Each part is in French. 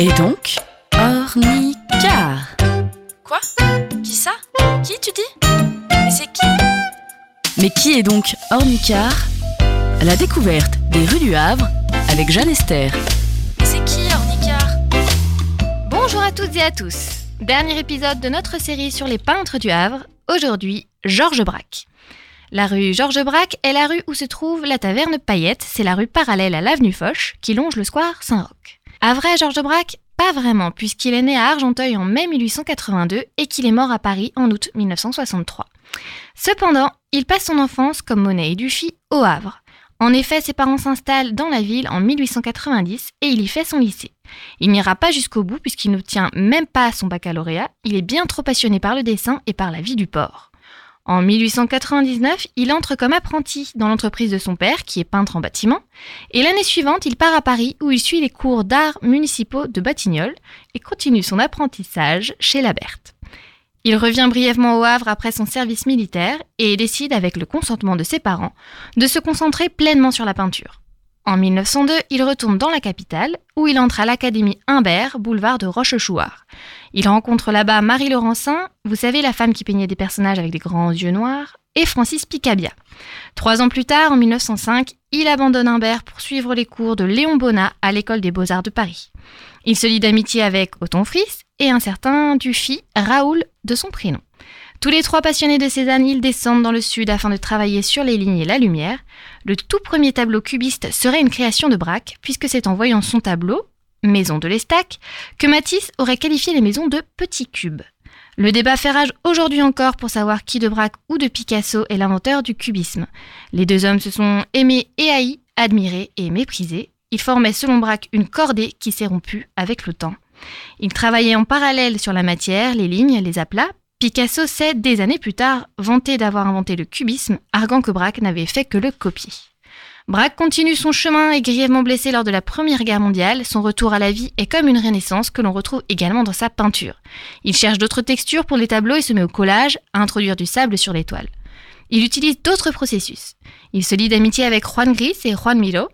Et donc, ornicar. Quoi? Qui ça? Qui tu dis? Mais c'est qui? Mais qui est donc ornicar La découverte des rues du Havre avec Jeanne Esther. Mais c'est qui Ornicar Bonjour à toutes et à tous. Dernier épisode de notre série sur les peintres du Havre. Aujourd'hui, Georges Braque. La rue Georges Braque est la rue où se trouve la taverne Paillette. C'est la rue parallèle à l'avenue Foch qui longe le square Saint-Roch. À vrai, Georges Braque Pas vraiment, puisqu'il est né à Argenteuil en mai 1882 et qu'il est mort à Paris en août 1963. Cependant, il passe son enfance, comme Monet et Dufy, au Havre. En effet, ses parents s'installent dans la ville en 1890 et il y fait son lycée. Il n'ira pas jusqu'au bout puisqu'il n'obtient même pas son baccalauréat, il est bien trop passionné par le dessin et par la vie du port. En 1899, il entre comme apprenti dans l'entreprise de son père, qui est peintre en bâtiment, et l'année suivante, il part à Paris où il suit les cours d'art municipaux de Batignolles et continue son apprentissage chez la Berthe. Il revient brièvement au Havre après son service militaire et décide, avec le consentement de ses parents, de se concentrer pleinement sur la peinture. En 1902, il retourne dans la capitale, où il entre à l'Académie Humbert, boulevard de Rochechouart. Il rencontre là-bas Marie Laurencin, vous savez, la femme qui peignait des personnages avec des grands yeux noirs, et Francis Picabia. Trois ans plus tard, en 1905, il abandonne Humbert pour suivre les cours de Léon Bonnat à l'école des beaux-arts de Paris. Il se lie d'amitié avec Othon Fries et un certain Dufy, Raoul de son prénom. Tous les trois passionnés de Cézanne, ils descendent dans le sud afin de travailler sur les lignes et la lumière. Le tout premier tableau cubiste serait une création de Braque, puisque c'est en voyant son tableau, Maison de l'Estac, que Matisse aurait qualifié les maisons de petits cubes. Le débat fait rage aujourd'hui encore pour savoir qui de Braque ou de Picasso est l'inventeur du cubisme. Les deux hommes se sont aimés et haïs, admirés et méprisés. Ils formaient selon Braque une cordée qui s'est rompue avec le temps. Ils travaillaient en parallèle sur la matière, les lignes, les aplats, Picasso s'est, des années plus tard, vanté d'avoir inventé le cubisme, arguant que Braque n'avait fait que le copier. Braque continue son chemin et grièvement blessé lors de la Première Guerre mondiale, son retour à la vie est comme une renaissance que l'on retrouve également dans sa peinture. Il cherche d'autres textures pour les tableaux et se met au collage, à introduire du sable sur les. Il utilise d'autres processus. Il se lie d'amitié avec Juan Gris et Juan Miro.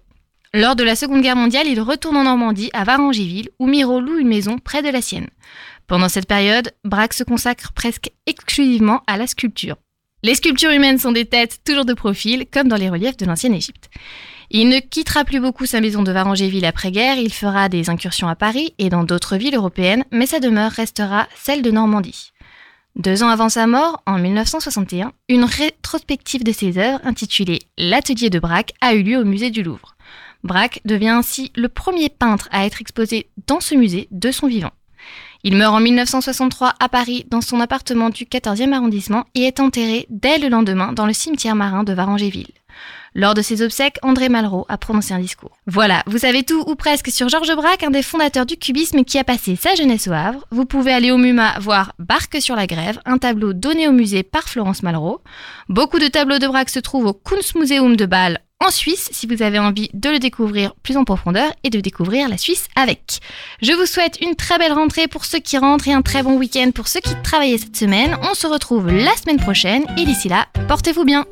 Lors de la Seconde Guerre mondiale, il retourne en Normandie, à Varangéville, où Miro loue une maison près de la sienne. Pendant cette période, Braque se consacre presque exclusivement à la sculpture. Les sculptures humaines sont des têtes toujours de profil, comme dans les reliefs de l'ancienne Égypte. Il ne quittera plus beaucoup sa maison de Varangéville après-guerre, il fera des incursions à Paris et dans d'autres villes européennes, mais sa demeure restera celle de Normandie. Deux ans avant sa mort, en 1961, une rétrospective de ses œuvres intitulée L'atelier de Braque a eu lieu au musée du Louvre. Braque devient ainsi le premier peintre à être exposé dans ce musée de son vivant. Il meurt en 1963 à Paris dans son appartement du 14e arrondissement et est enterré dès le lendemain dans le cimetière marin de Varangéville. Lors de ses obsèques, André Malraux a prononcé un discours. Voilà, vous savez tout ou presque sur Georges Braque, un des fondateurs du cubisme qui a passé sa jeunesse au Havre. Vous pouvez aller au MUMA voir Barque sur la grève, un tableau donné au musée par Florence Malraux. Beaucoup de tableaux de Braque se trouvent au Kunstmuseum de Bâle en Suisse si vous avez envie de le découvrir plus en profondeur et de découvrir la Suisse avec. Je vous souhaite une très belle rentrée pour ceux qui rentrent et un très bon week-end pour ceux qui travaillent cette semaine. On se retrouve la semaine prochaine et d'ici là, portez-vous bien.